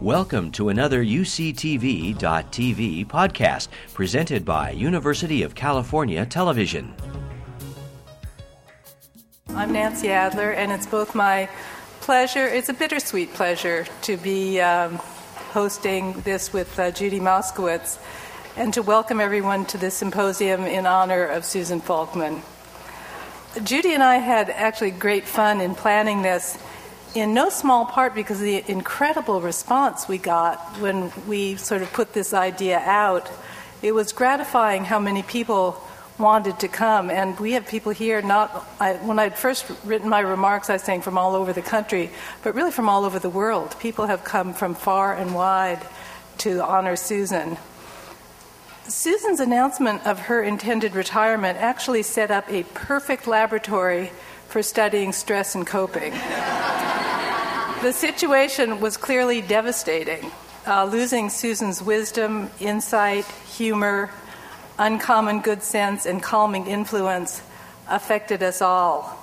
Welcome to another UCTV.tv podcast presented by University of California Television. I'm Nancy Adler, and it's both my pleasure, it's a bittersweet pleasure to be um, hosting this with uh, Judy Moskowitz and to welcome everyone to this symposium in honor of Susan Folkman. Judy and I had actually great fun in planning this in no small part because of the incredible response we got when we sort of put this idea out. It was gratifying how many people wanted to come, and we have people here. Not I, when I'd first written my remarks, I was saying from all over the country, but really from all over the world. People have come from far and wide to honor Susan. Susan's announcement of her intended retirement actually set up a perfect laboratory for studying stress and coping. the situation was clearly devastating. Uh, losing Susan's wisdom, insight, humor, uncommon good sense, and calming influence affected us all.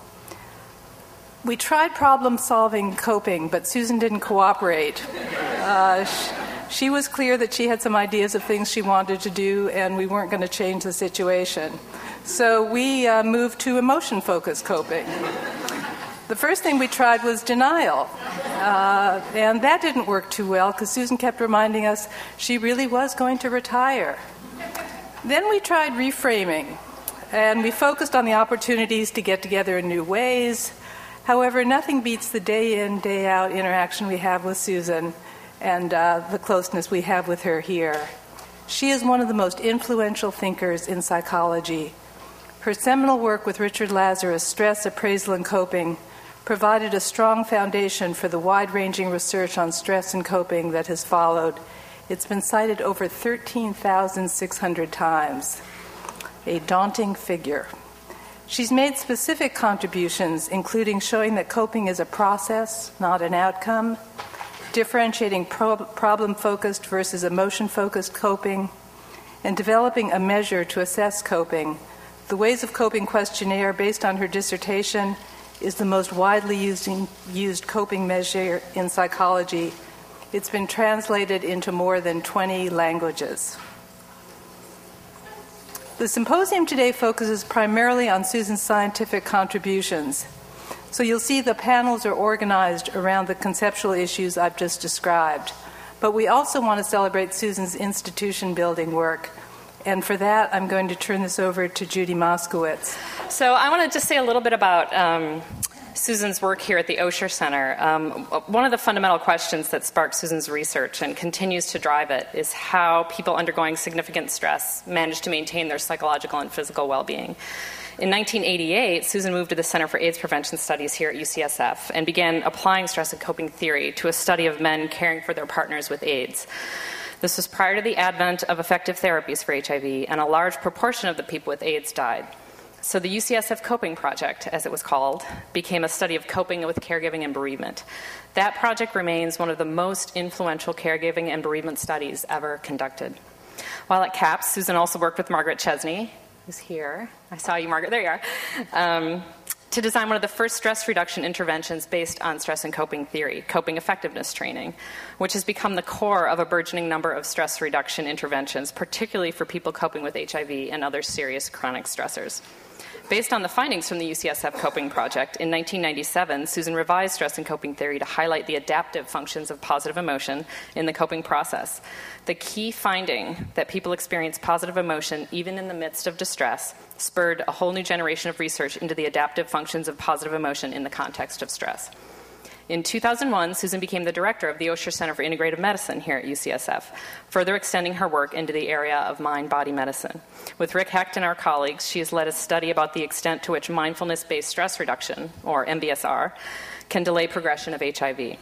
We tried problem solving coping, but Susan didn't cooperate. Uh, she was clear that she had some ideas of things she wanted to do, and we weren't going to change the situation. So we uh, moved to emotion focused coping. The first thing we tried was denial. Uh, and that didn't work too well because Susan kept reminding us she really was going to retire. Then we tried reframing, and we focused on the opportunities to get together in new ways. However, nothing beats the day in, day out interaction we have with Susan and uh, the closeness we have with her here. She is one of the most influential thinkers in psychology. Her seminal work with Richard Lazarus, Stress, Appraisal, and Coping, provided a strong foundation for the wide ranging research on stress and coping that has followed. It's been cited over 13,600 times, a daunting figure. She's made specific contributions, including showing that coping is a process, not an outcome, differentiating pro- problem focused versus emotion focused coping, and developing a measure to assess coping. The Ways of Coping questionnaire, based on her dissertation, is the most widely used, used coping measure in psychology. It's been translated into more than 20 languages. The symposium today focuses primarily on Susan's scientific contributions. So you'll see the panels are organized around the conceptual issues I've just described. But we also want to celebrate Susan's institution building work. And for that, I'm going to turn this over to Judy Moskowitz. So I want to just say a little bit about um, Susan's work here at the Osher Center. Um, one of the fundamental questions that sparked Susan's research and continues to drive it is how people undergoing significant stress manage to maintain their psychological and physical well being. In 1988, Susan moved to the Center for AIDS Prevention Studies here at UCSF and began applying stress and coping theory to a study of men caring for their partners with AIDS. This was prior to the advent of effective therapies for HIV, and a large proportion of the people with AIDS died. So, the UCSF Coping Project, as it was called, became a study of coping with caregiving and bereavement. That project remains one of the most influential caregiving and bereavement studies ever conducted. While at CAPS, Susan also worked with Margaret Chesney, who's here. I saw you, Margaret. There you are. Um, to design one of the first stress reduction interventions based on stress and coping theory, coping effectiveness training, which has become the core of a burgeoning number of stress reduction interventions, particularly for people coping with HIV and other serious chronic stressors. Based on the findings from the UCSF Coping Project, in 1997, Susan revised stress and coping theory to highlight the adaptive functions of positive emotion in the coping process. The key finding that people experience positive emotion even in the midst of distress spurred a whole new generation of research into the adaptive functions of positive emotion in the context of stress. In 2001, Susan became the director of the Osher Center for Integrative Medicine here at UCSF, further extending her work into the area of mind body medicine. With Rick Hecht and our colleagues, she has led a study about the extent to which mindfulness based stress reduction, or MBSR, can delay progression of HIV.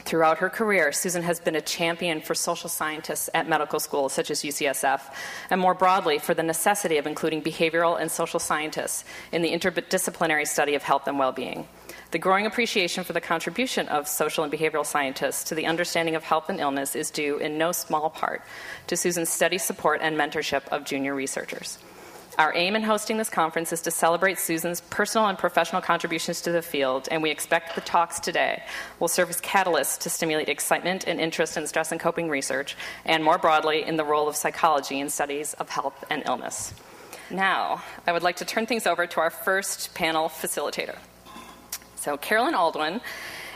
Throughout her career, Susan has been a champion for social scientists at medical schools such as UCSF, and more broadly for the necessity of including behavioral and social scientists in the interdisciplinary study of health and well being. The growing appreciation for the contribution of social and behavioral scientists to the understanding of health and illness is due in no small part to Susan's steady support and mentorship of junior researchers. Our aim in hosting this conference is to celebrate Susan's personal and professional contributions to the field, and we expect the talks today will serve as catalysts to stimulate excitement and interest in stress and coping research, and more broadly, in the role of psychology in studies of health and illness. Now, I would like to turn things over to our first panel facilitator. So, Carolyn Aldwin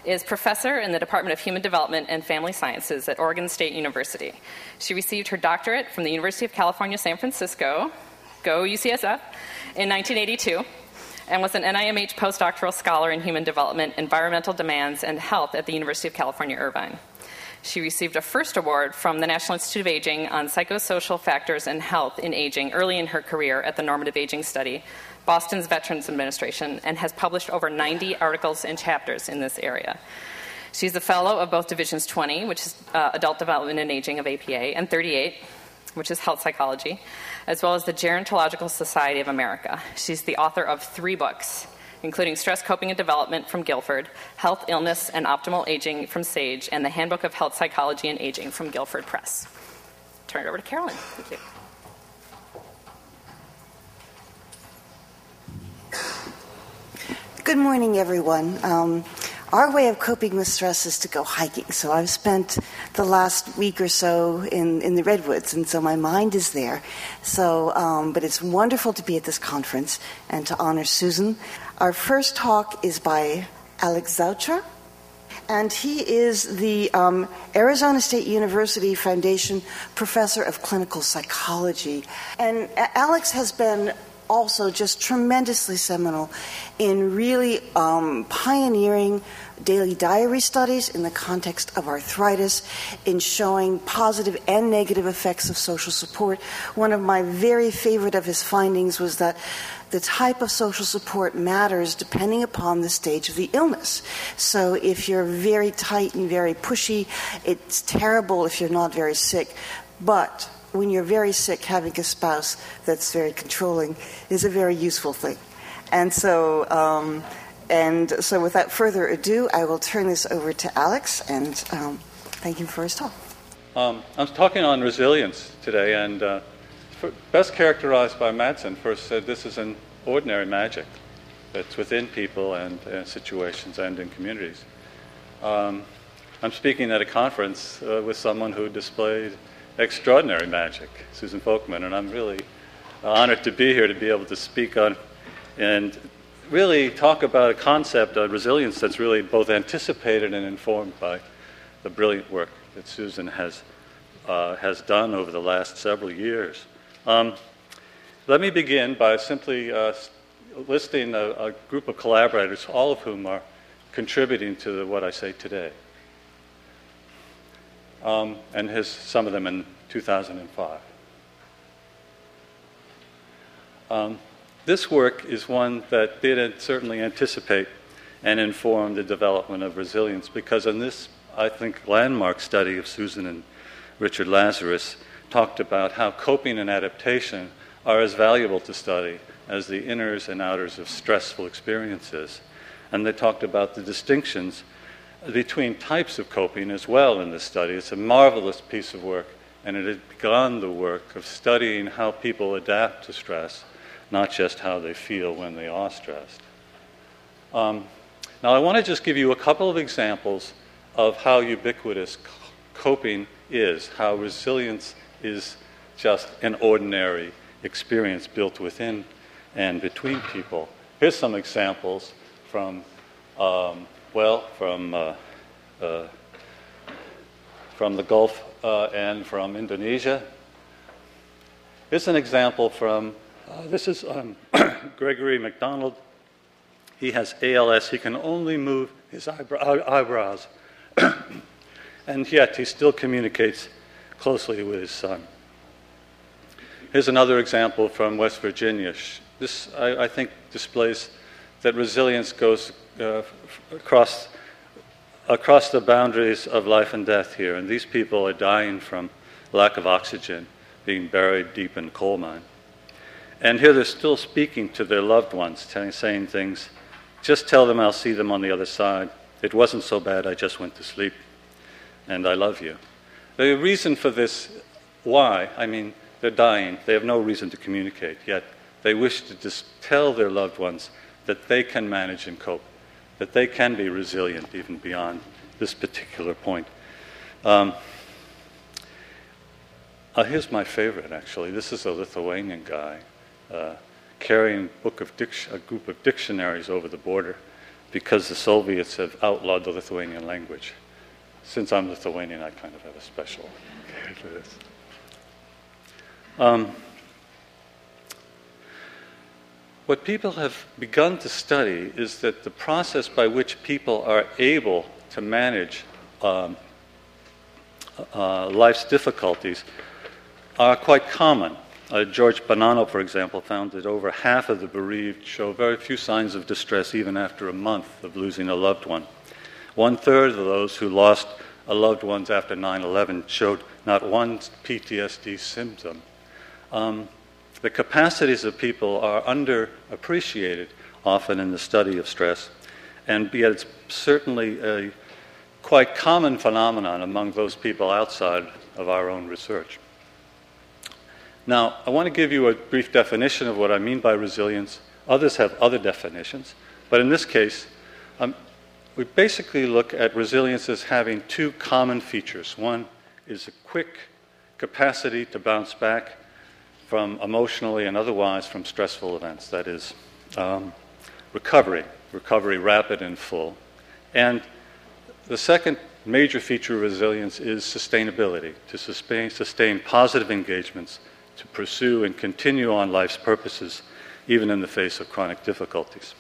is professor in the Department of Human Development and Family Sciences at Oregon State University. She received her doctorate from the University of California, San Francisco go UCSF, in 1982, and was an NIMH postdoctoral scholar in human development, environmental demands, and health at the University of California, Irvine. She received a first award from the National Institute of Aging on psychosocial factors and health in aging early in her career at the Normative Aging Study, Boston's Veterans Administration, and has published over 90 articles and chapters in this area. She's a fellow of both Divisions 20, which is uh, Adult Development and Aging of APA, and 38, which is Health Psychology, as well as the Gerontological Society of America. She's the author of three books, including Stress Coping and Development from Guilford, Health, Illness, and Optimal Aging from SAGE, and the Handbook of Health Psychology and Aging from Guilford Press. Turn it over to Carolyn. Thank you. Good morning, everyone. Um, our way of coping with stress is to go hiking. So I've spent the last week or so in, in the redwoods, and so my mind is there. So, um, but it's wonderful to be at this conference and to honor Susan. Our first talk is by Alex Zautra, and he is the um, Arizona State University Foundation Professor of Clinical Psychology. And Alex has been also just tremendously seminal in really um, pioneering daily diary studies in the context of arthritis, in showing positive and negative effects of social support. One of my very favorite of his findings was that the type of social support matters depending upon the stage of the illness. So if you're very tight and very pushy, it's terrible if you're not very sick. But when you're very sick, having a spouse that's very controlling is a very useful thing. And so, um, and so, without further ado, I will turn this over to Alex and um, thank him for his talk. Um, I'm talking on resilience today, and uh, best characterized by Masten first said this is an ordinary magic that's within people and uh, situations and in communities. Um, I'm speaking at a conference uh, with someone who displayed extraordinary magic, Susan Folkman, and I'm really honored to be here to be able to speak on and really talk about a concept of resilience that's really both anticipated and informed by the brilliant work that Susan has, uh, has done over the last several years. Um, let me begin by simply uh, listing a, a, group of collaborators, all of whom are contributing to the, what I say today um, and his, some of them in 2005. Um, this work is one that did certainly anticipate and inform the development of resilience because in this, I think, landmark study of Susan and Richard Lazarus talked about how coping and adaptation are as valuable to study as the inners and outers of stressful experiences. And they talked about the distinctions between types of coping as well in this study. It's a marvelous piece of work, and it had begun the work of studying how people adapt to stress, not just how they feel when they are stressed. Um, now, I want to just give you a couple of examples of how ubiquitous coping is, how resilience is just an ordinary experience built within and between people. Here's some examples from um, well, from, uh, uh, from the Gulf uh, and from Indonesia. Here's an example from, uh, this is um, Gregory McDonald. He has ALS. He can only move his eyebrow, eyebrows. and yet he still communicates closely with his son. Here's another example from West Virginia. This, I, I think, displays that resilience goes uh, across, across the boundaries of life and death here. And these people are dying from lack of oxygen, being buried deep in coal mine. And here they're still speaking to their loved ones, telling, saying things. Just tell them I'll see them on the other side. It wasn't so bad, I just went to sleep. And I love you. The reason for this, why? I mean, they're dying. They have no reason to communicate, yet they wish to just tell their loved ones that they can manage and cope, that they can be resilient even beyond this particular point. Um, uh, here's my favorite, actually. This is a Lithuanian guy uh, carrying book of dic- a group of dictionaries over the border because the Soviets have outlawed the Lithuanian language. Since I'm Lithuanian, I kind of have a special for this. Um, what people have begun to study is that the process by which people are able to manage um, uh, life's difficulties are quite common. Uh, George Bonanno, for example, found that over half of the bereaved show very few signs of distress even after a month of losing a loved one. One third of those who lost a loved ones after 9 11 showed not one PTSD symptom. Um, the capacities of people are underappreciated often in the study of stress, and yet it's certainly a quite common phenomenon among those people outside of our own research. Now, I want to give you a brief definition of what I mean by resilience. Others have other definitions, but in this case, um, we basically look at resilience as having two common features. One is a quick capacity to bounce back from emotionally and otherwise from stressful events, that is, um, recovery, recovery rapid and full. And the second major feature of resilience is sustainability, to sustain, sustain positive engagements to pursue and continue on life's purposes, even in the face of chronic difficulties.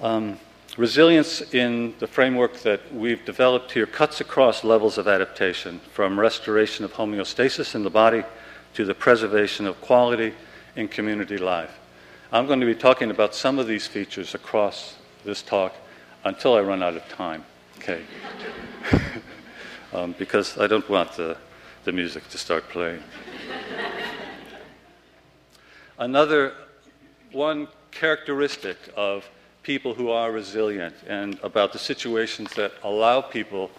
Um, resilience in the framework that we've developed here cuts across levels of adaptation, from restoration of homeostasis in the body to the preservation of quality in community life. I'm going to be talking about some of these features across this talk until I run out of time. Okay. um, because I don't want the, the music to start playing. Another one characteristic of people who are resilient and about the situations that allow people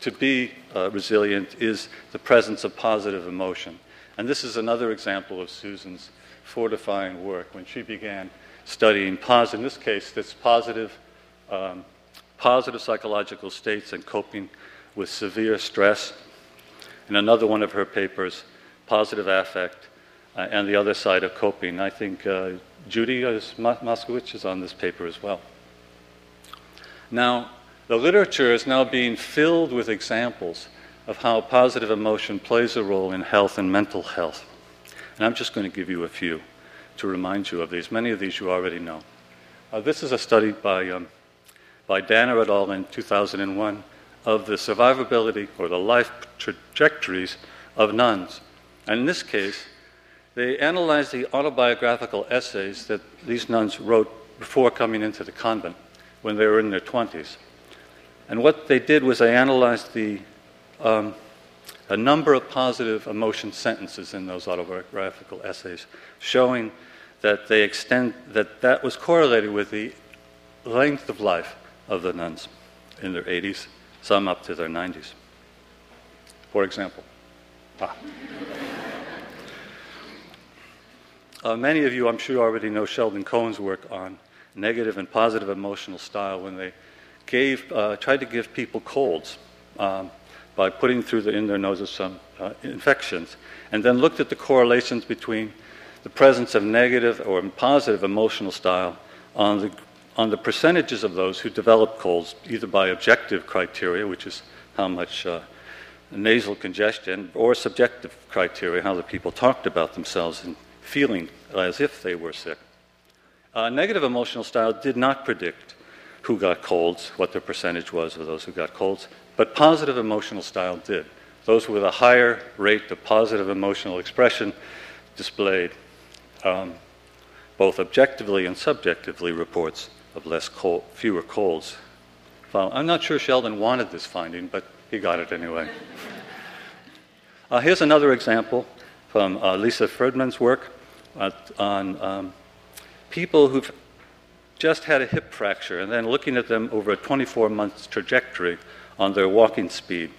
to be uh, resilient is the presence of positive emotion. And this is another example of Susan's fortifying work when she began studying positive, in this case, this positive, um, positive psychological states and coping with severe stress. In another one of her papers, positive affect and the other side of coping. I think uh, Judy Moskowitz is on this paper as well. Now, the literature is now being filled with examples of how positive emotion plays a role in health and mental health. And I'm just going to give you a few to remind you of these. Many of these you already know. Uh, this is a study by, um, by Danner et al. in 2001 of the survivability or the life trajectories of nuns. And in this case, they analyzed the autobiographical essays that these nuns wrote before coming into the convent when they were in their 20s. And what they did was they analyzed the, um, a number of positive emotion sentences in those autobiographical essays, showing that they extend that that was correlated with the length of life of the nuns in their 80s, some up to their 90s. For example, ah. Uh, many of you, I'm sure, already know Sheldon Cohen's work on negative and positive emotional style when they gave, uh, tried to give people colds um, by putting through the, in their noses some uh, infections, and then looked at the correlations between the presence of negative or positive emotional style on the, on the percentages of those who developed colds, either by objective criteria, which is how much uh, nasal congestion, or subjective criteria, how the people talked about themselves and feeling as if they were sick. Uh, negative emotional style did not predict who got colds, what the percentage was of those who got colds, but positive emotional style did. Those with a higher rate of positive emotional expression displayed um, both objectively and subjectively reports of less fewer colds. I'm not sure Sheldon wanted this finding, but he got it anyway. Uh, here's another example from uh, Lisa Friedman's work on um, people who've just had a hip fracture and then looking at them over a 24 month trajectory on their walking speed,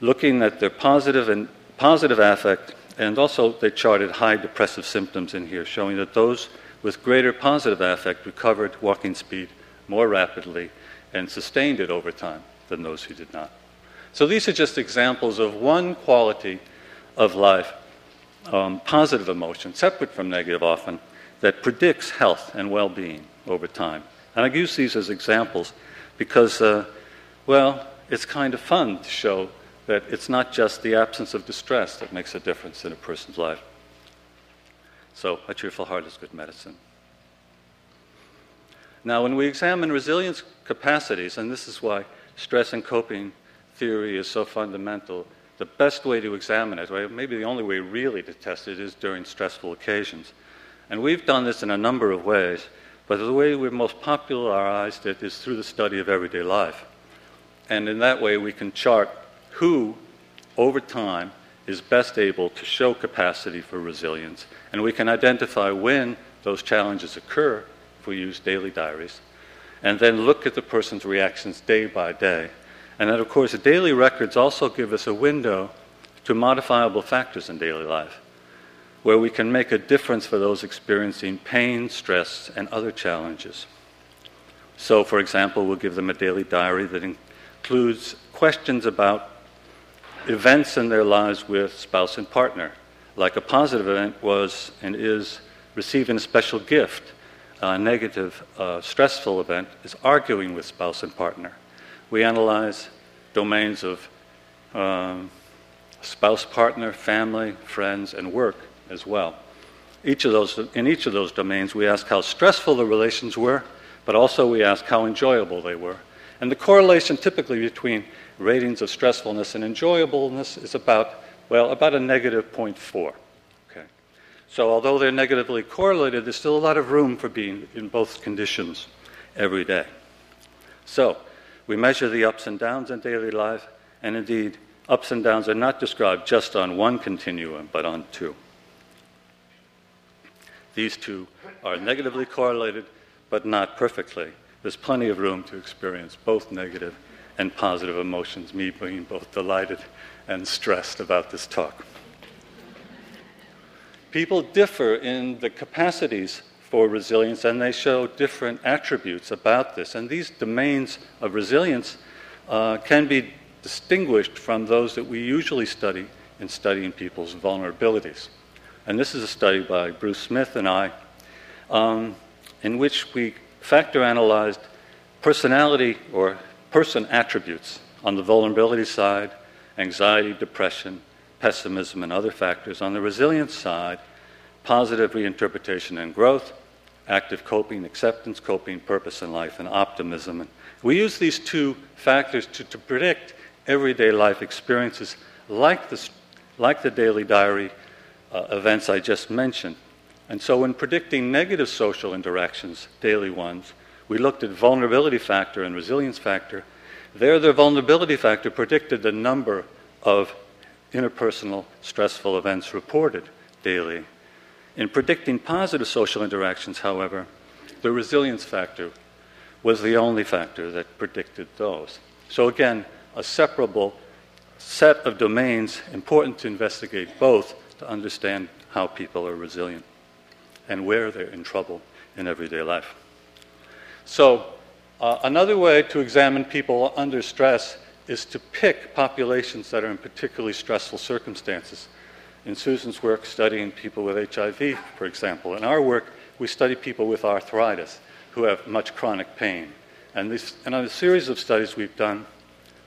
looking at their positive and positive affect and also, they charted high depressive symptoms in here, showing that those with greater positive affect recovered walking speed more rapidly and sustained it over time than those who did not. So, these are just examples of one quality of life, um, positive emotion, separate from negative often, that predicts health and well being over time. And I use these as examples because, uh, well, it's kind of fun to show that it's not just the absence of distress that makes a difference in a person's life. So, a cheerful heart is good medicine. Now, when we examine resilience capacities, and this is why stress and coping theory is so fundamental, the best way to examine it, or maybe the only way really to test it, is during stressful occasions. And we've done this in a number of ways, but the way we've most popularized it is through the study of everyday life. And in that way, we can chart who, over time, is best able to show capacity for resilience. And we can identify when those challenges occur if we use daily diaries. And then look at the person's reactions day by day. And then, of course, daily records also give us a window to modifiable factors in daily life, where we can make a difference for those experiencing pain, stress, and other challenges. So, for example, we'll give them a daily diary that includes questions about events in their lives with spouse and partner. Like a positive event was and is receiving a special gift. A negative, uh, stressful event is arguing with spouse and partner. We analyze domains of um, spouse, partner, family, friends, and work as well. Each of those, in each of those domains, we ask how stressful the relations were, but also we ask how enjoyable they were. And the correlation typically between ratings of stressfulness and enjoyableness is about, well, about a negative 0.4. Okay. So although they're negatively correlated, there's still a lot of room for being in both conditions every day. So we measure the ups and downs in daily life, and indeed, ups and downs are not described just on one continuum, but on two. These two are negatively correlated, but not perfectly. There's plenty of room to experience both negative and positive emotions, me being both delighted and stressed about this talk. People differ in the capacities for resilience and they show different attributes about this. And these domains of resilience uh, can be distinguished from those that we usually study in studying people's vulnerabilities. And this is a study by Bruce Smith and I, um, in which we factor analyzed personality or person attributes on the vulnerability side, anxiety, depression, pessimism, and other factors. On the resilience side, positive reinterpretation and growth, active coping, acceptance coping, purpose in life, and optimism. And we use these two factors to, to predict everyday life experiences like, the like the daily diary uh, events I just mentioned. And so, in predicting negative social interactions, daily ones, we looked at vulnerability factor and resilience factor. There, the vulnerability factor predicted the number of interpersonal stressful events reported daily. In predicting positive social interactions, however, the resilience factor was the only factor that predicted those. So, again, a separable set of domains important to investigate both to understand how people are resilient and where they're in trouble in everyday life. So, uh, another way to examine people under stress is to pick populations that are in particularly stressful circumstances. In Susan's work, studying people with HIV, for example, in our work, we study people with arthritis who have much chronic pain. And, this, and on a series of studies we've done,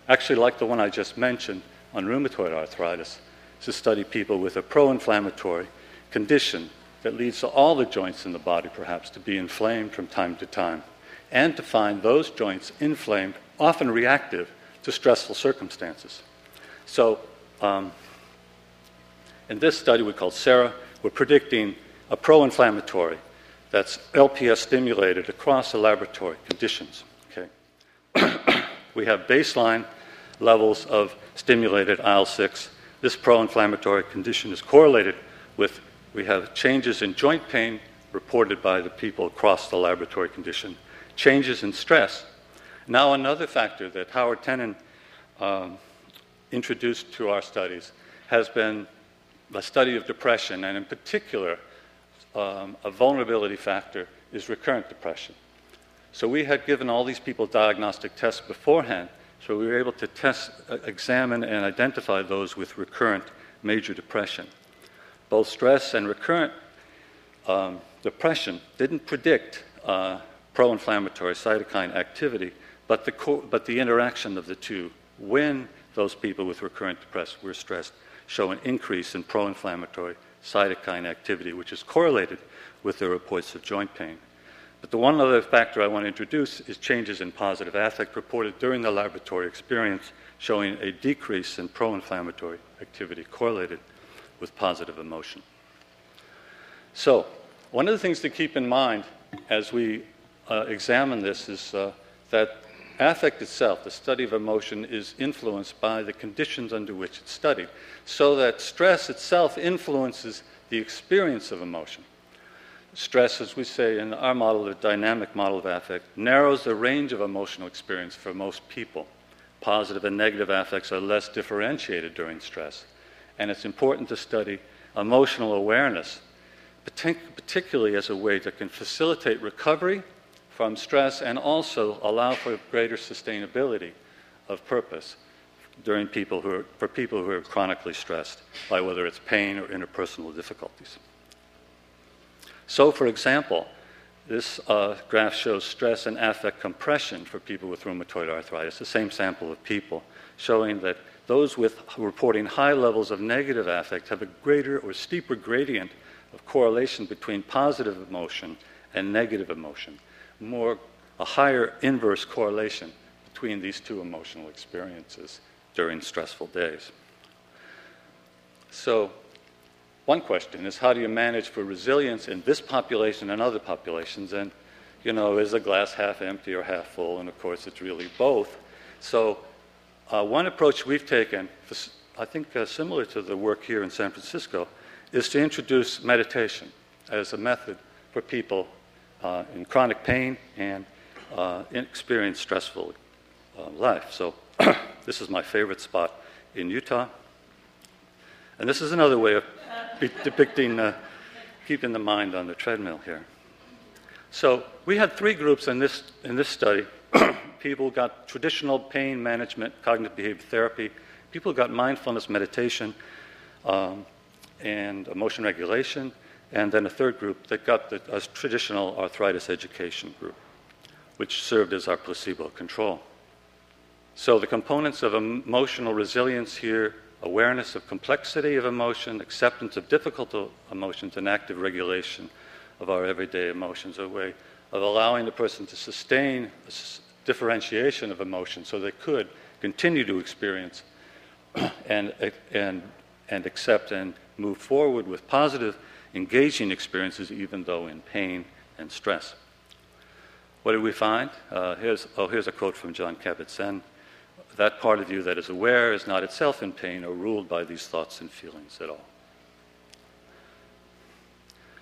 actually like the one I just mentioned on rheumatoid arthritis, to study people with a pro inflammatory condition that leads to all the joints in the body, perhaps, to be inflamed from time to time and to find those joints inflamed, often reactive to stressful circumstances. So, um, in this study we called SARA, we're predicting a pro inflammatory that's LPS stimulated across the laboratory conditions. Okay. we have baseline levels of stimulated IL 6. This pro inflammatory condition is correlated with, we have changes in joint pain reported by the people across the laboratory condition changes in stress. Now, another factor that Howard Tennen um, introduced to our studies has been a study of depression, and in particular, um, a vulnerability factor is recurrent depression. So we had given all these people diagnostic tests beforehand, so we were able to test, uh, examine, and identify those with recurrent major depression. Both stress and recurrent um, depression didn't predict uh, pro inflammatory cytokine activity, but the, co- but the interaction of the two when those people with recurrent depression were stressed show an increase in pro inflammatory cytokine activity, which is correlated with their reports of joint pain. But the one other factor I want to introduce is changes in positive affect reported during the laboratory experience, showing a decrease in pro inflammatory activity correlated with positive emotion. So, one of the things to keep in mind as we uh, examine this is uh, that affect itself, the study of emotion, is influenced by the conditions under which it's studied, so that stress itself influences the experience of emotion. Stress, as we say in our model, the dynamic model of affect, narrows the range of emotional experience for most people. Positive and negative affects are less differentiated during stress. And it's important to study emotional awareness, particularly as a way that can facilitate recovery from stress and also allow for greater sustainability of purpose during people who are, for people who are chronically stressed by whether it's pain or interpersonal difficulties. So, for example, this uh, graph shows stress and affect compression for people with rheumatoid arthritis, the same sample of people, showing that those with reporting high levels of negative affect have a greater or steeper gradient of correlation between positive emotion and negative emotion, more a higher inverse correlation between these two emotional experiences during stressful days. So, one question is how do you manage for resilience in this population and other populations? And, you know, is the glass half empty or half full? And of course, it's really both. So, uh, one approach we've taken, I think uh, similar to the work here in San Francisco, is to introduce meditation as a method for people uh, in chronic pain and uh, experience stressful uh, life. So, this is my favorite spot in Utah. And this is another way of depicting uh, keeping the mind on the treadmill here. So we had three groups in this, in this study. people got traditional pain management, cognitive behavior therapy. People got mindfulness meditation um, and emotion regulation. And then a third group that got the traditional arthritis education group, which served as our placebo control. So the components of emotional resilience here awareness of complexity of emotion, acceptance of difficult emotions, and active regulation of our everyday emotions, a way of allowing the person to sustain a differentiation of emotion so they could continue to experience and, and, and accept and move forward with positive, engaging experiences, even though in pain and stress. What did we find? Uh, here's, oh, here's a quote from Jon Kabat-Zinn that part of you that is aware is not itself in pain or ruled by these thoughts and feelings at all.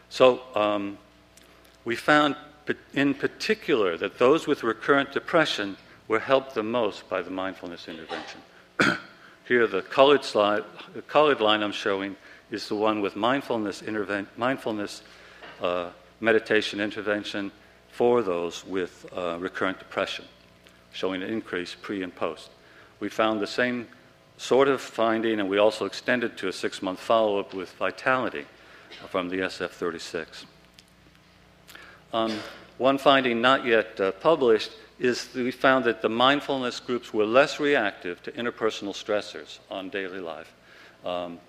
So, um, we found in particular that those with recurrent depression were helped the most by the mindfulness intervention. Here, the colored slide, the colored line I'm showing is the one with mindfulness, interven- mindfulness uh, meditation intervention for those with uh, recurrent depression, showing an increase pre and post we found the same sort of finding, and we also extended to a six month follow up with vitality from the SF 36. Um, one finding not yet uh, published is we found that the mindfulness groups were less reactive to interpersonal stressors on daily life um,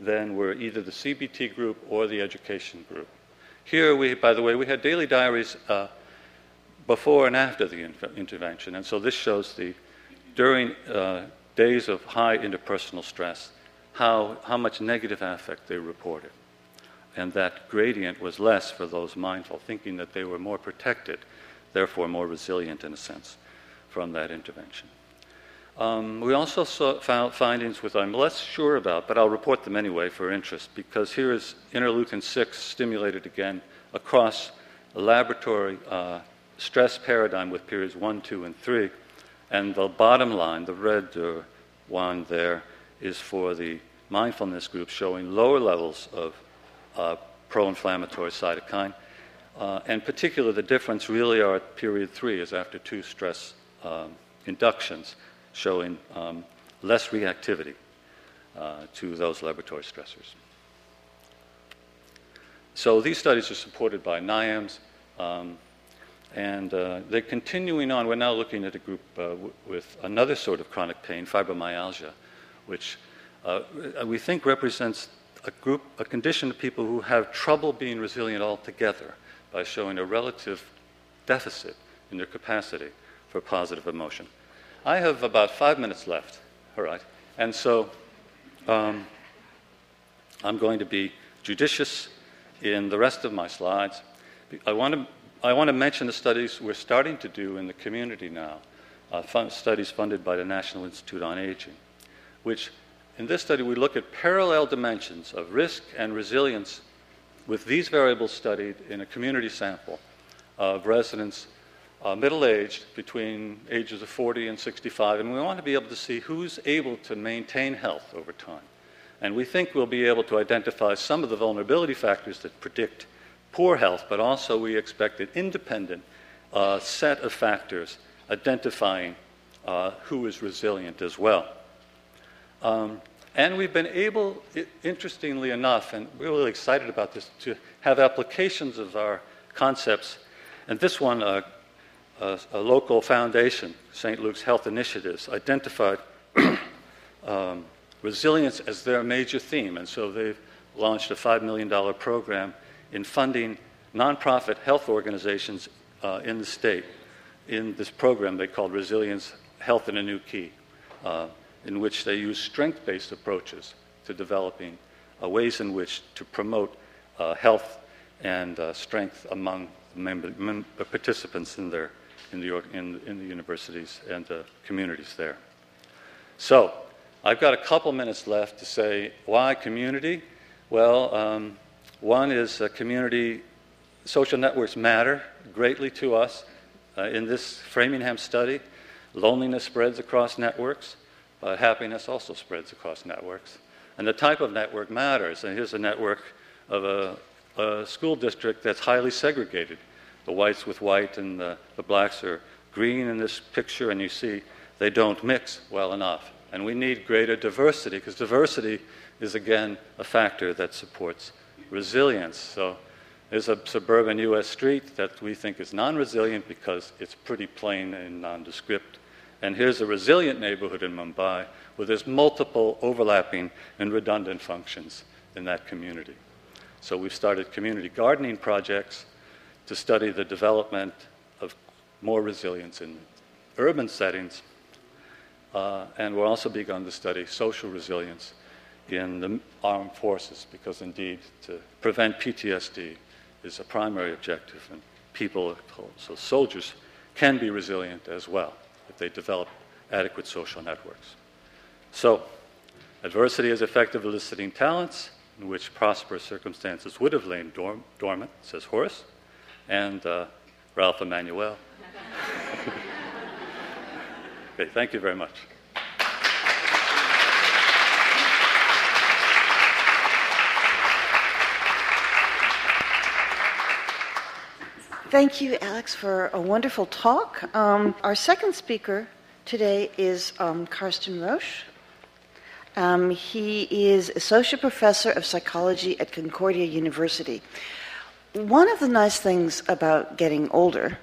than were either the CBT group or the education group. Here, we, by the way, we had daily diaries uh, before and after the intervention, and so this shows the during uh, days of high interpersonal stress, how, how much negative affect they reported. And that gradient was less for those mindful, thinking that they were more protected, therefore more resilient in a sense, from that intervention. Um, we also saw, found findings which I'm less sure about, but I'll report them anyway for interest, because here is interleukin 6 stimulated again across a laboratory uh, stress paradigm with periods 1, 2, and 3 and the bottom line, the red uh, one there, is for the mindfulness group showing lower levels of uh, pro inflammatory cytokine. Uh, and particularly, the difference really are at period three, is after two stress um, inductions, showing um, less reactivity uh, to those laboratory stressors. So these studies are supported by NIAMS, um, and uh, they're continuing on. We're now looking at a group uh, w- with another sort of chronic pain, fibromyalgia, which uh, we think represents a group, a condition of people who have trouble being resilient altogether by showing a relative deficit in their capacity for positive emotion. I have about five minutes left, all right, and so um, I'm going to be judicious in the rest of my slides. I want to, I want to mention the studies we're starting to do in the community now, uh, fun, studies funded by the National Institute on Aging, which in this study we look at parallel dimensions of risk and resilience with these variables studied in a community sample of residents uh, middle aged between ages of 40 and 65, and we want to be able to see who's able to maintain health over time. And we think we'll be able to identify some of the vulnerability factors that predict poor health, but also we expect an independent uh, set of factors identifying uh, who is resilient as well. Um, and we've been able, interestingly enough, and we're really excited about this, to have applications of our concepts. And this one, uh, a, a, local foundation, St. Luke's Health Initiatives, identified um, resilience as their major theme. And so they've launched a $5 million program in funding nonprofit health organizations uh, in the state in this program they called Resilience Health in a New Key, uh, in which they use strength based approaches to developing uh, ways in which to promote uh, health and uh, strength among member, mem- participants in, their, in, the, in, in the universities and the communities there. So, I've got a couple minutes left to say why community. Well, um, one is uh, community social networks matter greatly to us. Uh, in this Framingham study, loneliness spreads across networks, but happiness also spreads across networks. And the type of network matters. And here's a network of a, a school district that's highly segregated. The whites with white and the, the blacks are green in this picture, and you see they don't mix well enough. And we need greater diversity because diversity is, again, a factor that supports resilience. So there's a suburban U.S. street that we think is non resilient because it's pretty plain and nondescript. And here's a resilient neighborhood in Mumbai where there's multiple overlapping and redundant functions in that community. So we've started community gardening projects to study the development of more resilience in urban settings uh, and we're also begun to study social resilience in the armed forces because, indeed, to prevent PTSD is a primary objective, and people, so soldiers, can be resilient as well if they develop adequate social networks. So, adversity is effective eliciting talents in which prosperous circumstances would have lain dorm- dormant, says Horace, and uh, Ralph Emanuel. Okay, thank you very much. Thank you, Alex, for a wonderful talk. Um, our second speaker today is um, Carsten Wrosch. Um, he is Associate Professor of Psychology at Concordia University. One of the nice things about getting older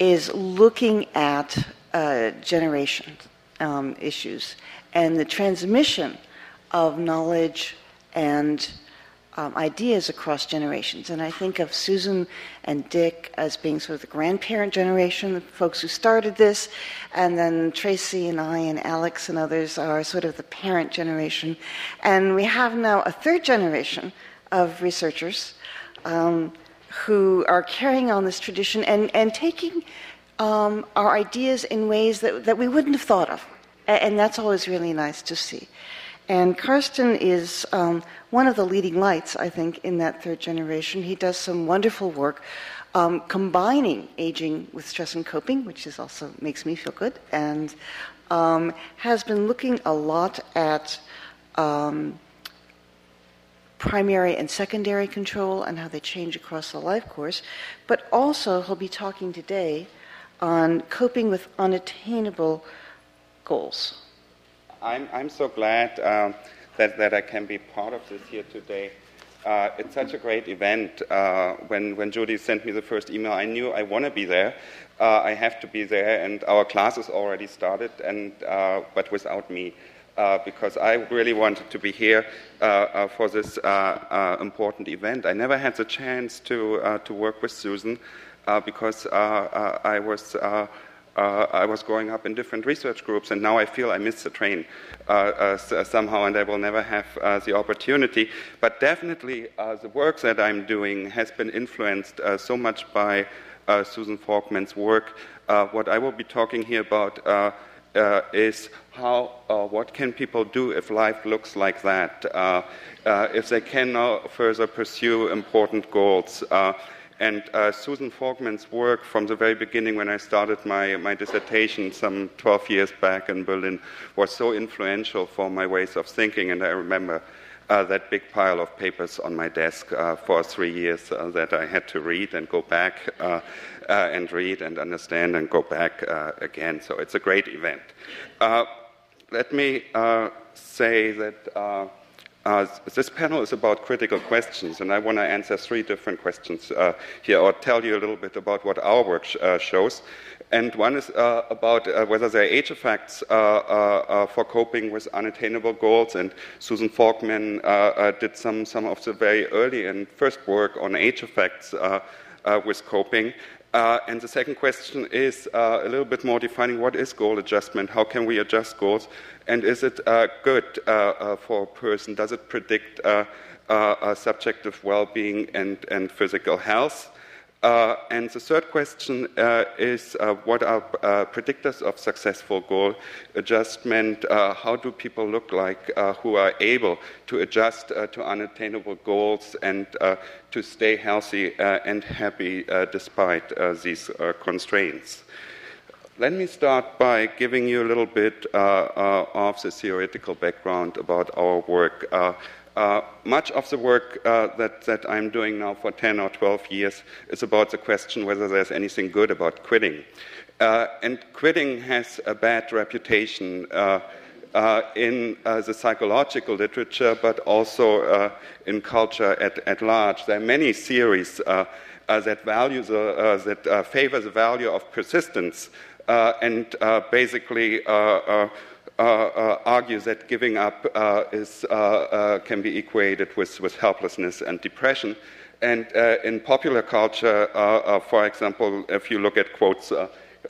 is looking at uh, generation um, issues and the transmission of knowledge and um, ideas across generations. And I think of Susan and Dick as being sort of the grandparent generation, the folks who started this, and then Tracy and I and Alex and others are sort of the parent generation. And we have now a third generation of researchers um, who are carrying on this tradition and, and taking um, our ideas in ways that, that we wouldn't have thought of. And that's always really nice to see. And Carsten is um, one of the leading lights, I think, in that third generation. He does some wonderful work um, combining aging with stress and coping, which is also makes me feel good, and um, has been looking a lot at um, primary and secondary control and how they change across the life course. But also, he'll be talking today on coping with unattainable goals. I'm, I'm so glad uh, that, that I can be part of this here today. Uh, it's such a great event. Uh, when, when Judy sent me the first email, I knew I want to be there. Uh, I have to be there, and our classes already started, and, uh, but without me. Uh, because I really wanted to be here for this important event. I never had the chance to, to work with Susan because I was uh, I was growing up in different research groups, and now I feel I missed the train uh, uh, somehow, and I will never have uh, the opportunity. But definitely, uh, the work that I'm doing has been influenced uh, so much by Susan Folkman's work. what I will be talking here about Uh, is how, uh, what can people do if life looks like that, uh, if they can now further pursue important goals. And uh, Susan Folkman's work from the very beginning, when I started my, my dissertation some 12 years back in Berlin, was so influential for my ways of thinking. And I remember uh, that big pile of papers on my desk uh, for three years uh, that I had to read and go back uh, uh, and read and understand and go back again. So it's a great event. let me say that. Uh, this panel is about critical questions, and I want to answer three different questions uh, here, or tell you a little bit about what our work uh, shows. And one is uh, about uh, whether there are age effects uh, for coping with unattainable goals. And Susan Folkman did some, some of the very early and first work on age effects with coping. Uh, and the second question is uh, a little bit more defining what is goal adjustment? How can we adjust goals? And is it uh, good uh, uh, for a person? Does it predict uh, subjective well being and, and physical health? Uh, and the third question uh, is uh, what are predictors of successful goal adjustment? how do people look like who are able to adjust to unattainable goals and to stay healthy and happy despite these constraints? Let me start by giving you a little bit uh, uh, of the theoretical background about our work. Uh, much of the work uh, that, that I'm doing now for 10 or 12 years is about the question whether there's anything good about quitting. Uh, and quitting has a bad reputation uh, uh, in the psychological literature, but also in culture at, at large. There are many theories that, value the, that favor the value of persistence and basically uh, uh, argues that giving up uh, is, can be equated with, with helplessness and depression. And in popular culture, for example, if you look at quotes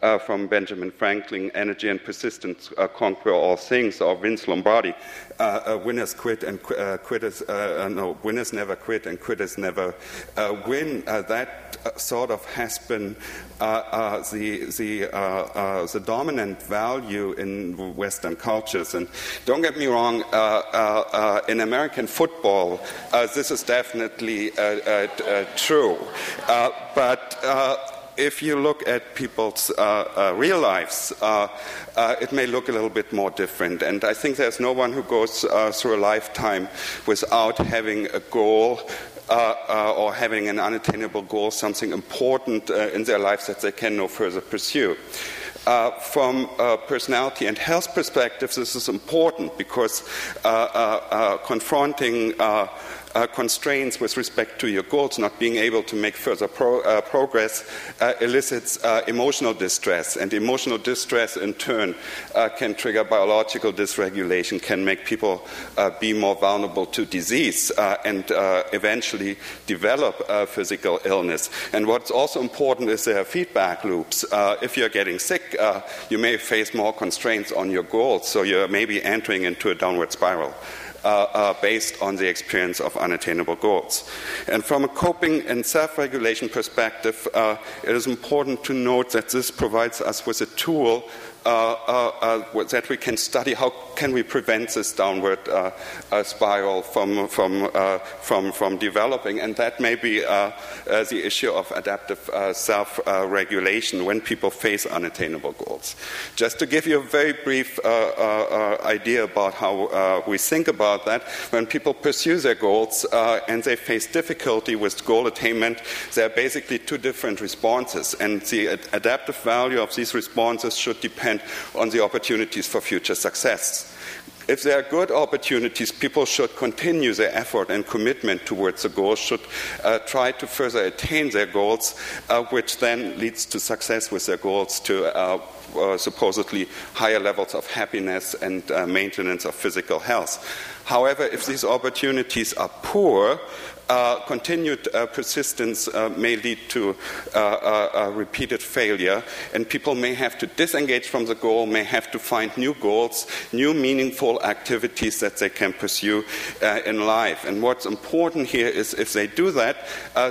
uh, from Benjamin Franklin, Energy and Persistence uh, Conquer All Things, or Vince Lombardi, uh, uh Winners Quit and uh, Quitters, uh, uh, no, Winners Never Quit and Quitters Never uh, Win. Uh, that sort of has been the, the, the dominant value in Western cultures. And don't get me wrong, in American football, this is definitely true. but if you look at people's uh, uh, real lives, uh, uh, it may look a little bit more different. And I think there's no one who goes uh, through a lifetime without having a goal. Uh, or having an unattainable goal, something important in their lives that they can no further pursue. from a personality and health perspective, this is important because confronting uh, constraints with respect to your goals, not being able to make further pro, uh, progress, uh, elicits uh, emotional distress. And emotional distress, in turn, uh, can trigger biological dysregulation, can make people uh, be more vulnerable to disease, and eventually develop physical illness. And what's also important is there are feedback loops. if you're getting sick, you may face more constraints on your goals, so you're maybe entering into a downward spiral. Based on the experience of unattainable goals. And from a coping and self regulation perspective, uh, it is important to note that this provides us with a tool Uh, uh, uh, that we can study how can we prevent this downward uh, spiral from, from, from, from developing. And that may be the issue of adaptive self regulation when people face unattainable goals. Just to give you a very brief idea about how we think about that, when people pursue their goals and they face difficulty with goal attainment, there are basically two different responses. And the adaptive value of these responses should depend on the opportunities for future success. If there are good opportunities, people should continue their effort and commitment towards the goals, should uh, try to further attain their goals, uh, which then leads to success with their goals to uh, uh supposedly higher levels of happiness and uh, maintenance of physical health. However, if these opportunities are poor, uh, continued uh, persistence uh, may lead to uh, uh, repeated failure, and people may have to disengage from the goal, may have to find new goals, new meaningful activities that they can pursue uh, in life. And what's important here is if they do that,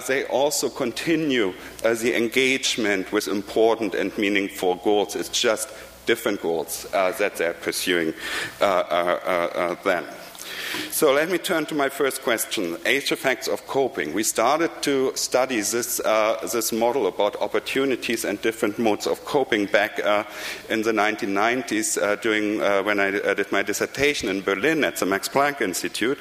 they also continue the engagement with important and meaningful goals. It's just different goals that they're pursuing then. So let me turn to my first question age effects of coping. We started to study this, uh, this model about opportunities and different modes of coping back uh, in the 1990s uh, during, uh, when I uh, did my dissertation in Berlin at the Max Planck Institute.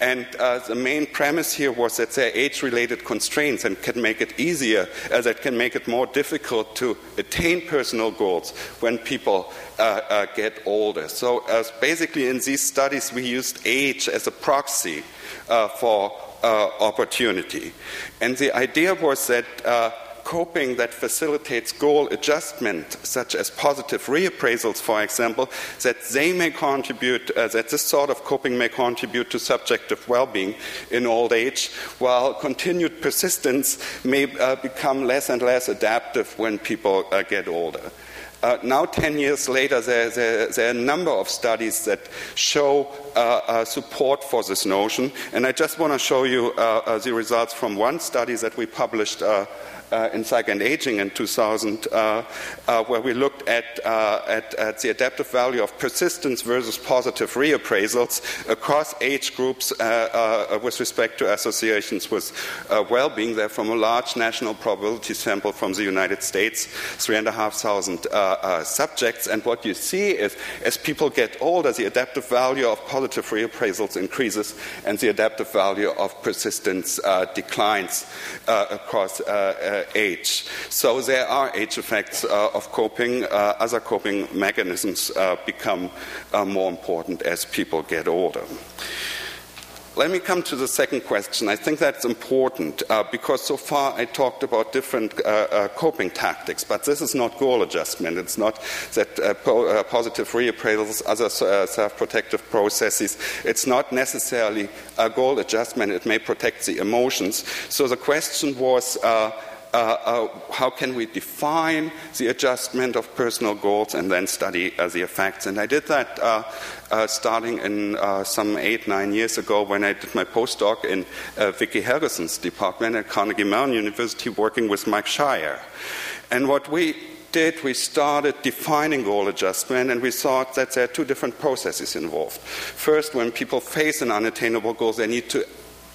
And uh, the main premise here was that there are age related constraints and can make it easier, uh, that can make it more difficult to attain personal goals when people uh, uh get older. So, basically, in these studies, we used age as a proxy uh, for uh, opportunity. And the idea was that coping that facilitates goal adjustment, such as positive reappraisals, for example, that they may contribute, uh, that this sort of coping may contribute to subjective well being in old age, while continued persistence may uh, become less and less adaptive when people uh, get older. Uh, now, 10 years later, there, there, there, are a number of studies that show uh, uh, support for this notion. And I just want to show you uh, uh, the results from one study that we published uh, uh, in Psych and Aging in 2000, uh, uh, where we looked at, at, at, the adaptive value of persistence versus positive reappraisals across age groups with respect to associations with well being. They're from a large national probability sample from the United States, 3,500 subjects. And what you see is as people get older, the adaptive value of positive reappraisals increases and the adaptive value of persistence uh, declines uh, across uh, uh, age. So there are age effects uh, of coping. Uh, other coping mechanisms become more important as people get older. Let me come to the second question. I think that's important uh, because so far I talked about different uh, uh, coping tactics, but this is not goal adjustment. It's not that po- positive reappraisals, other self protective processes, it's not necessarily a goal adjustment. It may protect the emotions. So the question was uh, uh, how can we define the adjustment of personal goals and then study uh, the effects. And I did that uh, uh, starting in uh, some eight, nine years ago when I did my postdoc in Vicky Harrison's department at Carnegie Mellon University working with Mike Scheier. And what we did, we started defining goal adjustment, and we thought that there are two different processes involved. First, when people face an unattainable goal, they need to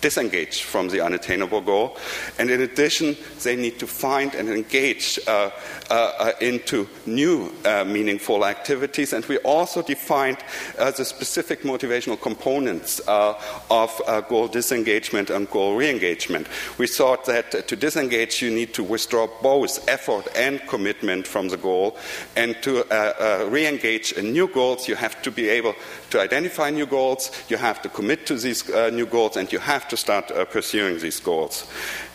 disengage from the unattainable goal. And in addition, they need to find and engage uh, uh, uh into new uh, meaningful activities. And we also defined uh, the specific motivational components uh, of goal disengagement and goal re engagement. We thought that to disengage, you need to withdraw both effort and commitment from the goal. And to re engage in new goals, you have to be able to identify new goals, you have to commit to these new goals, and you have to start uh, pursuing these goals.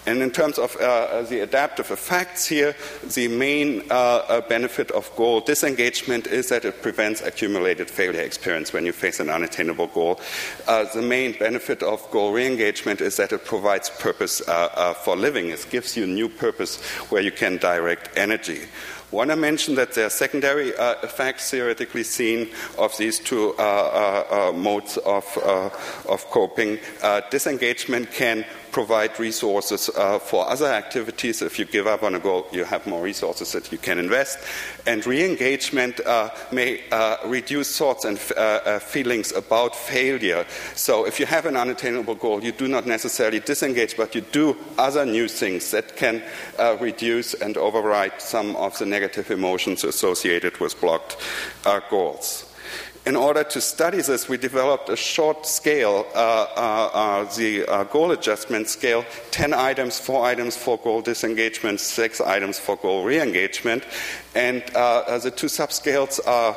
And in terms of uh, the adaptive effects here, the main uh, uh, benefit of goal disengagement is that it prevents accumulated failure experience when you face an unattainable goal. Uh, the main benefit of goal re-engagement is that it provides purpose uh, for living. It gives you a new purpose where you can direct energy. Want to mention that there are secondary uh, effects theoretically seen of these two uh, uh, modes of, of coping. Disengagement can provide resources uh, for other activities. If you give up on a goal, you have more resources that you can invest. And re engagement uh, may uh, reduce thoughts and uh, uh, feelings about failure. So if you have an unattainable goal, you do not necessarily disengage, but you do other new things that can reduce and override some of the negative emotions associated with blocked goals in order to study this, we developed a short scale, uh, uh, uh, the uh, goal adjustment scale 10 items, 4 items for goal disengagement, 6 items for goal re engagement. And uh, the two subscales are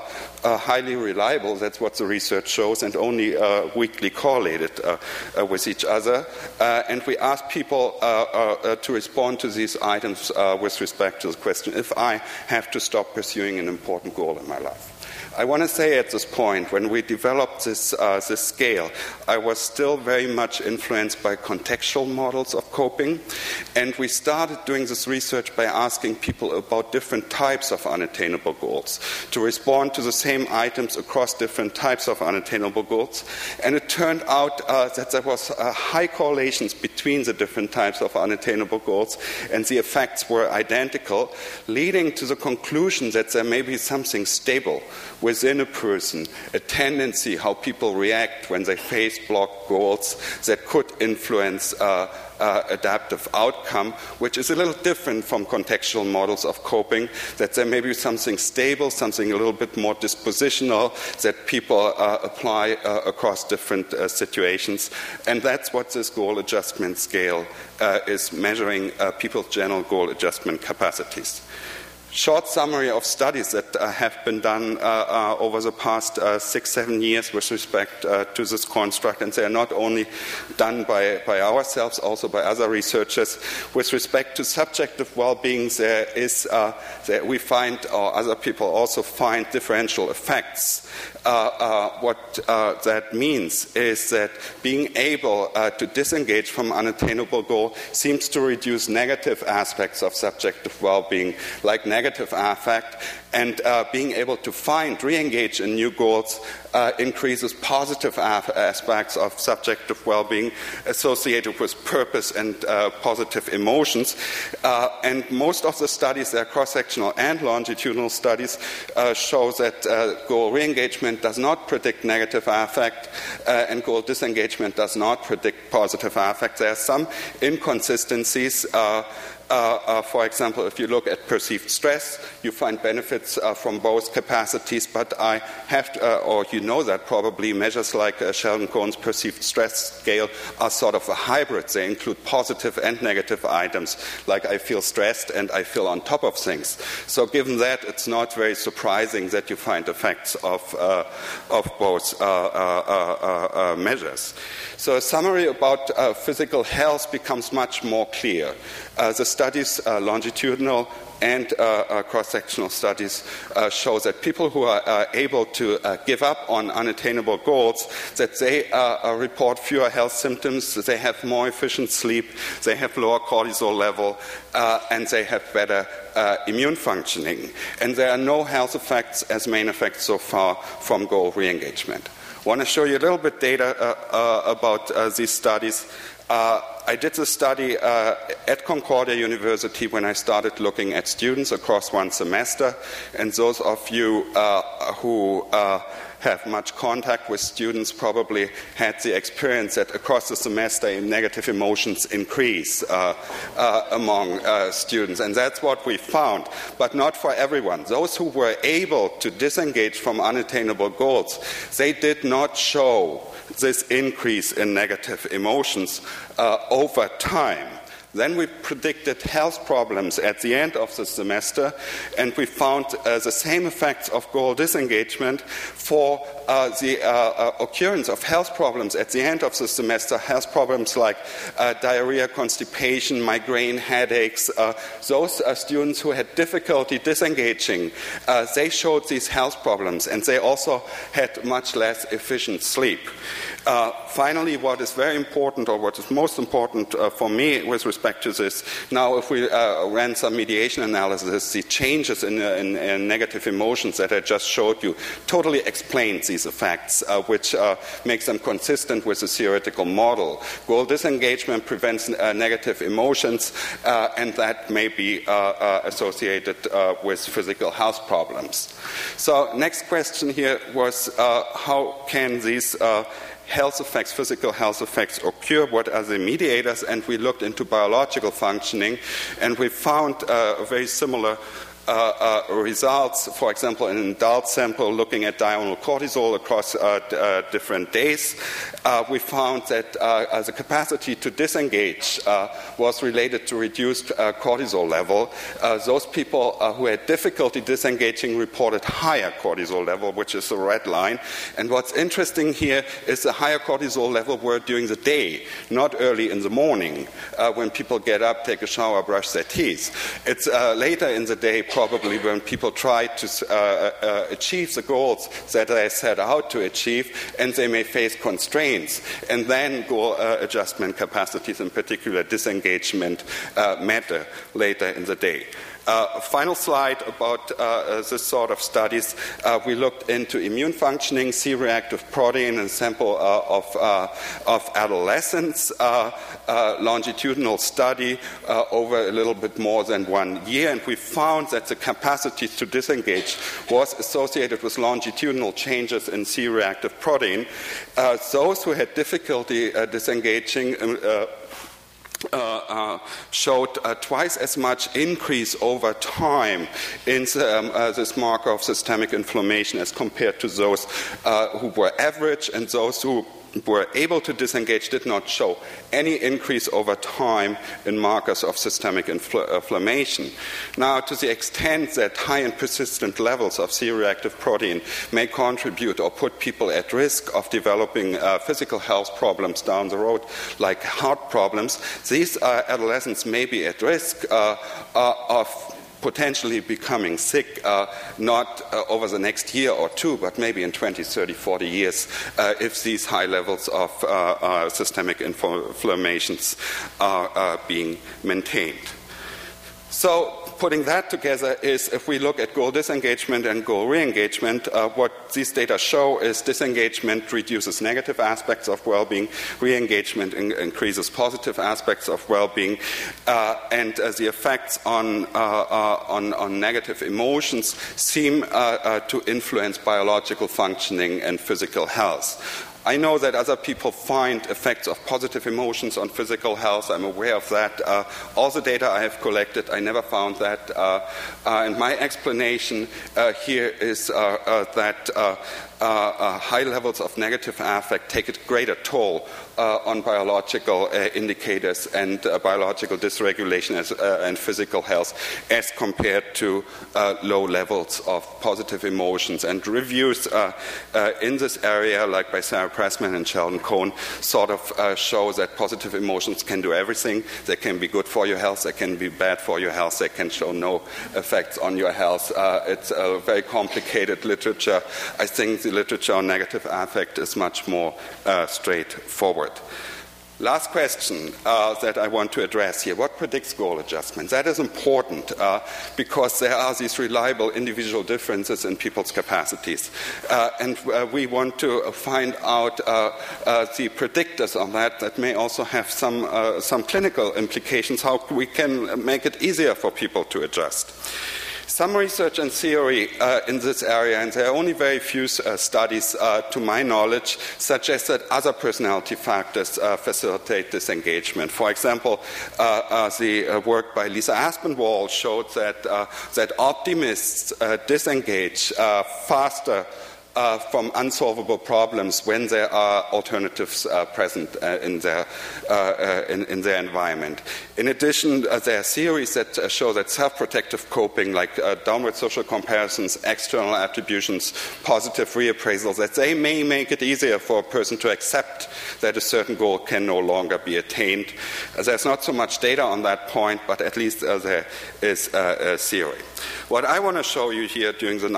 highly reliable, that's what the research shows, and only weakly correlated with each other. and we asked people to respond to these items with respect to the question if I have to stop pursuing an important goal in my life. I want to say at this point, when we developed this, uh, this scale, I was still very much influenced by contextual models of coping. And we started doing this research by asking people about different types of unattainable goals to respond to the same items across different types of unattainable goals. And it turned out uh, that there was uh, high correlations between the different types of unattainable goals, and the effects were identical, leading to the conclusion that there may be something stable within a person, a tendency how people react when they face blocked goals that could influence uh, uh, adaptive outcome, which is a little different from contextual models of coping, that there may be something stable, something a little bit more dispositional that people uh, apply uh, across different uh, situations. And that's what this goal adjustment scale uh, is measuring people's general goal adjustment capacities short summary of studies that uh, have been done uh, uh, over the past uh, six, seven years with respect uh, to this construct, and they are not only done by, by ourselves, also by other researchers. With respect to subjective well-being, there is uh, there we find, or other people also find, differential effects. Uh, uh, what uh, that means is that being able to disengage from unattainable goal seems to reduce negative aspects of subjective well-being, like negative affect, and uh, being able to find, re engage in new goals uh, increases positive aspects of subjective well being associated with purpose and uh, positive emotions. Uh, and most of the studies, they're cross sectional and longitudinal studies, uh, show that uh, goal re engagement does not predict negative affect, and goal disengagement does not predict positive affect. There are some inconsistencies. Uh, uh, for example, if you look at perceived stress, you find benefits uh, from both capacities, but I have to, uh, or you know that probably, measures like uh, Sheldon Cohen's perceived stress scale are sort of a hybrid. They include positive and negative items, like I feel stressed and I feel on top of things. So, given that, it's not very surprising that you find effects of, uh, of both measures. So, a summary about physical health becomes much more clear. the studies, uh, longitudinal and uh, uh, cross sectional studies uh, show that people who are uh, able to uh, give up on unattainable goals that they uh, report fewer health symptoms they have more efficient sleep they have lower cortisol level and they have better immune functioning and there are no health effects as main effects so far from goal re-engagement want to show you a little bit data about these studies uh, I did the study uh, at Concordia University when I started looking at students across one semester. And those of you uh, who uh, have much contact with students probably had the experience that across the semester negative emotions increase uh, uh, among uh, students. And that's what we found, but not for everyone. Those who were able to disengage from unattainable goals, they did not show this increase in negative emotions uh, over time. Then we predicted health problems at the end of the semester, and we found uh, the same effects of goal disengagement for uh, the uh, uh occurrence of health problems at the end of the semester. Health problems like uh, diarrhea, constipation, migraine, headaches. Uh, those students who had difficulty disengaging, they showed these health problems, and they also had much less efficient sleep. Uh, finally, what is very important, or what is most important uh, for me with respect to this, now if we uh, ran some mediation analysis, the changes in, uh, in, in, negative emotions that I just showed you totally explains these effects, uh, which uh, makes them consistent with the theoretical model. Goal disengagement prevents negative emotions, and that may be associated with physical health problems. So, next question here was how can these health effects, physical health effects occur, what are the mediators, and we looked into biological functioning, and we found uh, a very similar uh, uh, results, for example, in an adult sample looking at diurnal cortisol across uh, uh, different days, uh, we found that uh, the capacity to disengage was related to reduced cortisol level. those people who had difficulty disengaging reported higher cortisol level, which is the red line. And what's interesting here is the higher cortisol level were during the day, not early in the morning when people get up, take a shower, brush their teeth. It's later in the day, probably when people try to uh, uh, achieve the goals that they set out to achieve, and they may face constraints. And then goal uh, adjustment capacities, in particular disengagement, uh, matter later in the day. Uh, final slide about uh, uh, this sort of studies. Uh, we looked into immune functioning, C reactive protein, and sample uh, of, of adolescents, longitudinal study over a little bit more than one year, and we found that the capacity to disengage was associated with longitudinal changes in C reactive protein. those who had difficulty disengaging um, uh, uh, showed uh, twice as much increase over time in um, uh, this marker of systemic inflammation as compared to those uh, who were average and those who were able to disengage did not show any increase over time in markers of systemic infl- inflammation. Now, to the extent that high and persistent levels of C reactive protein may contribute or put people at risk of developing uh, physical health problems down the road, like heart problems, these uh, adolescents may be at risk uh, uh of potentially becoming sick, uh, not uh, over the next year or two, but maybe in 20, 30, 40 years, uh, if these high levels of uh, uh, systemic inflammations are uh, being maintained. So, putting that together is if we look at goal disengagement and goal re-engagement, uh, what these data show is disengagement reduces negative aspects of well-being, re-engagement in- increases positive aspects of well-being, uh, and uh, the effects on, uh, uh, on, on, negative emotions seem uh, to influence biological functioning and physical health. I know that other people find effects of positive emotions on physical health. I'm aware of that. Uh, all the data I have collected, I never found that. Uh, uh, and my explanation uh, here is uh, uh, that high levels of negative affect take a greater toll uh, on biological uh, indicators and uh, biological dysregulation as, and physical health as compared to low levels of positive emotions. And reviews in this area, like by Sarah Pressman and Sheldon Cohen, sort of show that positive emotions can do everything. They can be good for your health, they can be bad for your health, they can show no effects on your health. Uh, it's a very complicated literature. I think the literature on negative affect is much more uh, straightforward. Last question uh, that I want to address here what predicts goal adjustment? That is important uh, because there are these reliable individual differences in people's capacities. Uh, and uh, we want to find out uh, uh, the predictors on that that may also have some, some clinical implications, how we can make it easier for people to adjust. Some research and theory uh, in this area, and there are only very few uh, studies uh, to my knowledge, suggest that other personality factors uh, facilitate this engagement. For example, uh, uh, the work by Lisa Aspinwall showed that, that optimists disengage faster uh, from unsolvable problems when there are alternatives uh, present uh, in, their, uh, uh, in, in, their environment. In addition, there are theories that show that self protective coping, like downward social comparisons, external attributions, positive reappraisals, that they may make it easier for a person to accept that a certain goal can no longer be attained. there's not so much data on that point, but at least there is a theory. What I want to show you here during the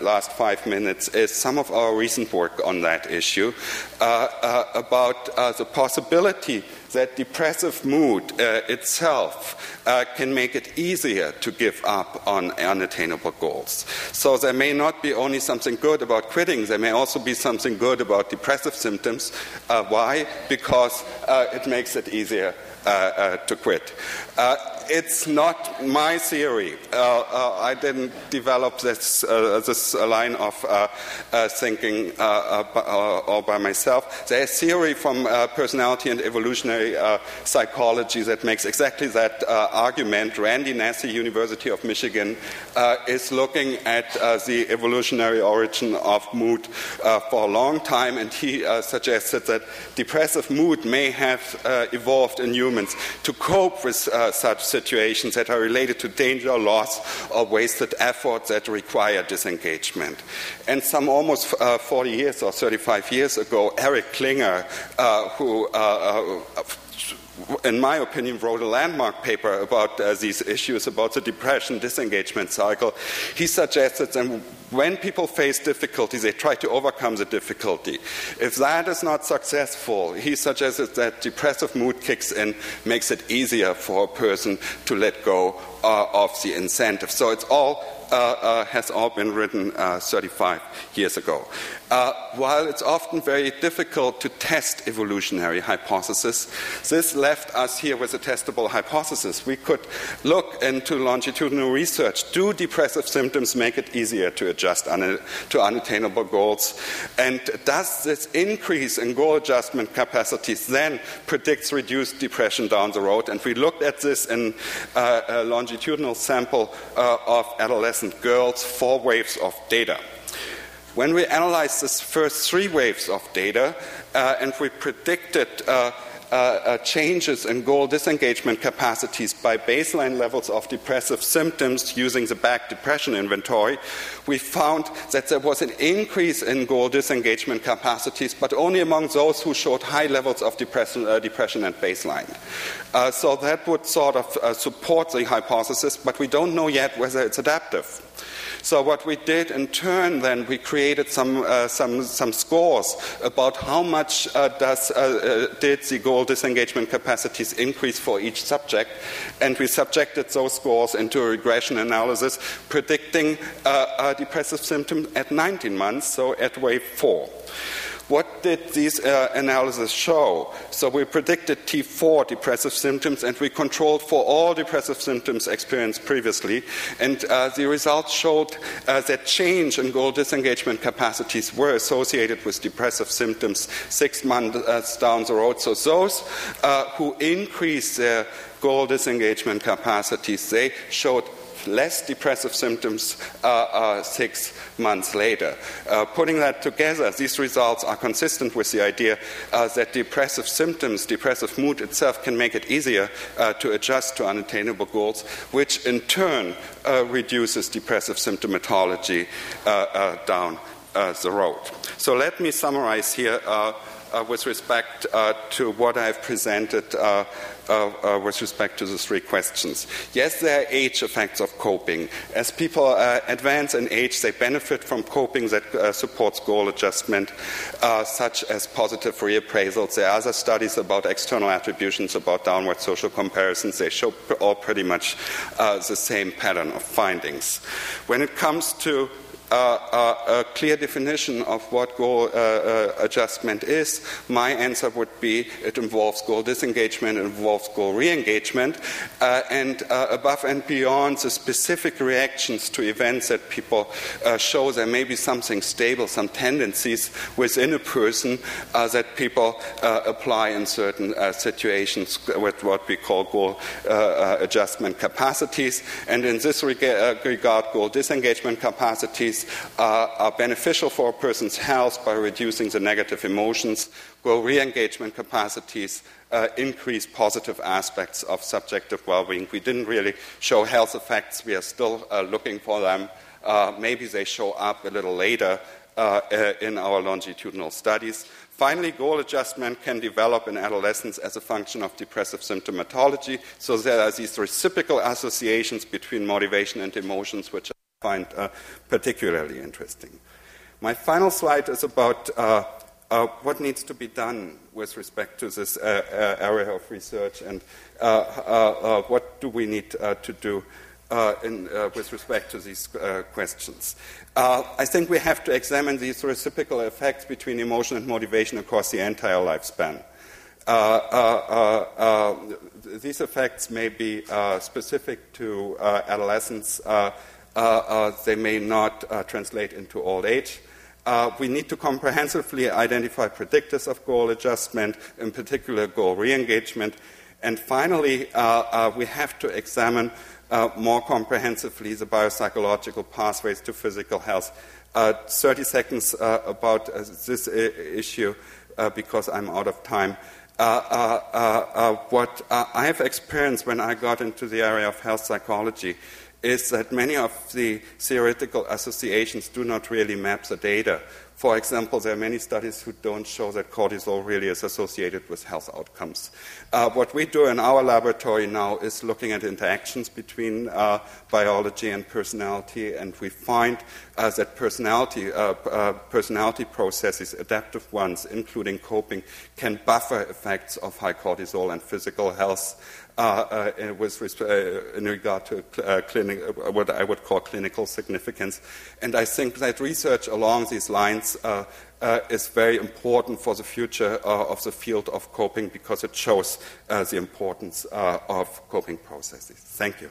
last five minutes is some of our recent work on that issue uh, uh, about uh, the possibility that depressive mood uh, itself uh, can make it easier to give up on unattainable goals. So there may not be only something good about quitting, there may also be something good about depressive symptoms. Uh, why? Because uh, it makes it easier uh, uh, to quit it's not my theory. Uh, uh, I didn't develop this, uh, this line of uh, uh, thinking uh, all by myself. There's a theory from personality and evolutionary psychology that makes exactly that argument. Randy Nesse, University of Michigan, is looking at the evolutionary origin of mood for a long time, and he suggested that depressive mood may have evolved in humans to cope with such situations situations that are related to danger, loss, or wasted effort that require disengagement. And some almost uh, 40 years or 35 years ago, Eric Klinger, uh, who uh, uh in my opinion, wrote a landmark paper about uh, these issues, about the depression disengagement cycle. He suggested that when people face difficulties, they try to overcome the difficulty. If that is not successful, he suggested that depressive mood kicks in, makes it easier for a person to let go uh, of the incentive. So it's all uh, uh, has all been written uh, 35 years ago. Uh, while it's often very difficult to test evolutionary hypotheses, this left us here with a testable hypothesis. We could look into longitudinal research. Do depressive symptoms make it easier to adjust un- to unattainable goals? And does this increase in goal adjustment capacities then predicts reduced depression down the road? And we looked at this in uh, a longitudinal sample uh, of adolescent girls four waves of data. When we analyzed this first three waves of data uh, and we predicted uh, uh, uh, changes in goal disengagement capacities by baseline levels of depressive symptoms using the Beck depression inventory, we found that there was an increase in goal disengagement capacities, but only among those who showed high levels of depression, uh, depression at baseline. Uh, so that would sort of uh, support the hypothesis, but we don't know yet whether it's adaptive. So what we did in turn, then we created some uh, some some scores about how much uh, does uh, uh did the goal disengagement capacities increase for each subject, and we subjected those scores into a regression analysis predicting uh, depressive symptoms at 19 months, so at wave four. What did these uh, analyses show? So we predicted T4 depressive symptoms and we controlled for all depressive symptoms experienced previously. And uh, the results showed uh, that change in goal disengagement capacities were associated with depressive symptoms six months down the road. So those uh, who increased their goal disengagement capacities, they showed less depressive symptoms uh, uh, six months later. Uh, putting that together, these results are consistent with the idea uh, that depressive symptoms, depressive mood itself, can make it easier uh, to adjust to unattainable goals, which in turn uh, reduces depressive symptomatology down the road. So let me summarize here. Uh, with respect uh, to what I've presented uh, with respect to the three questions. Yes, there are age effects of coping. As people advance in age, they benefit from coping that supports goal adjustment, such as positive reappraisals. There are other studies about external attributions, about downward social comparisons. They show all pretty much the same pattern of findings. When it comes to uh, a clear definition of what goal uh, uh, adjustment is, my answer would be it involves goal disengagement, it involves goal re engagement, uh, and uh, above and beyond the specific reactions to events that people uh, show, there may be something stable, some tendencies within a person uh, that people apply in certain situations with what we call goal adjustment capacities. And in this regard, goal disengagement capacities uh, are beneficial for a person's health by reducing the negative emotions, grow re engagement capacities, uh, increase positive aspects of subjective well being. We didn't really show health effects, we are still uh, looking for them. Uh, maybe they show up a little later uh, uh, in our longitudinal studies. Finally, goal adjustment can develop in adolescence as a function of depressive symptomatology. So there are these reciprocal associations between motivation and emotions, which find uh, particularly interesting. My final slide is about uh, uh, what needs to be done with respect to this uh, uh area of research and uh, uh, what do we need to do in, with respect to these questions. I think we have to examine these reciprocal effects between emotion and motivation across the entire lifespan. these effects may be specific to adolescence. They may not translate into old age. Uh, we need to comprehensively identify predictors of goal adjustment, in particular goal re-engagement. And finally, uh, uh, we have to examine uh, more comprehensively the biopsychological pathways to physical health. Uh, 30 seconds uh, about this issue because I'm out of time. what I have experienced when I got into the area of health psychology is that many of the theoretical associations do not really map the data. For example, there are many studies who don't show that cortisol really is associated with health outcomes. Uh, what we do in our laboratory now is looking at interactions between uh, biology and personality, and we find uh, that personality, uh, uh, personality processes, adaptive ones, including coping, can buffer effects of high cortisol and physical health. Uh, uh, uh, with, uh, in regard to uh, clinic, uh, what I would call clinical significance. And I think that research along these lines is very important for the future of the field of coping because it shows the importance of coping processes. Thank you.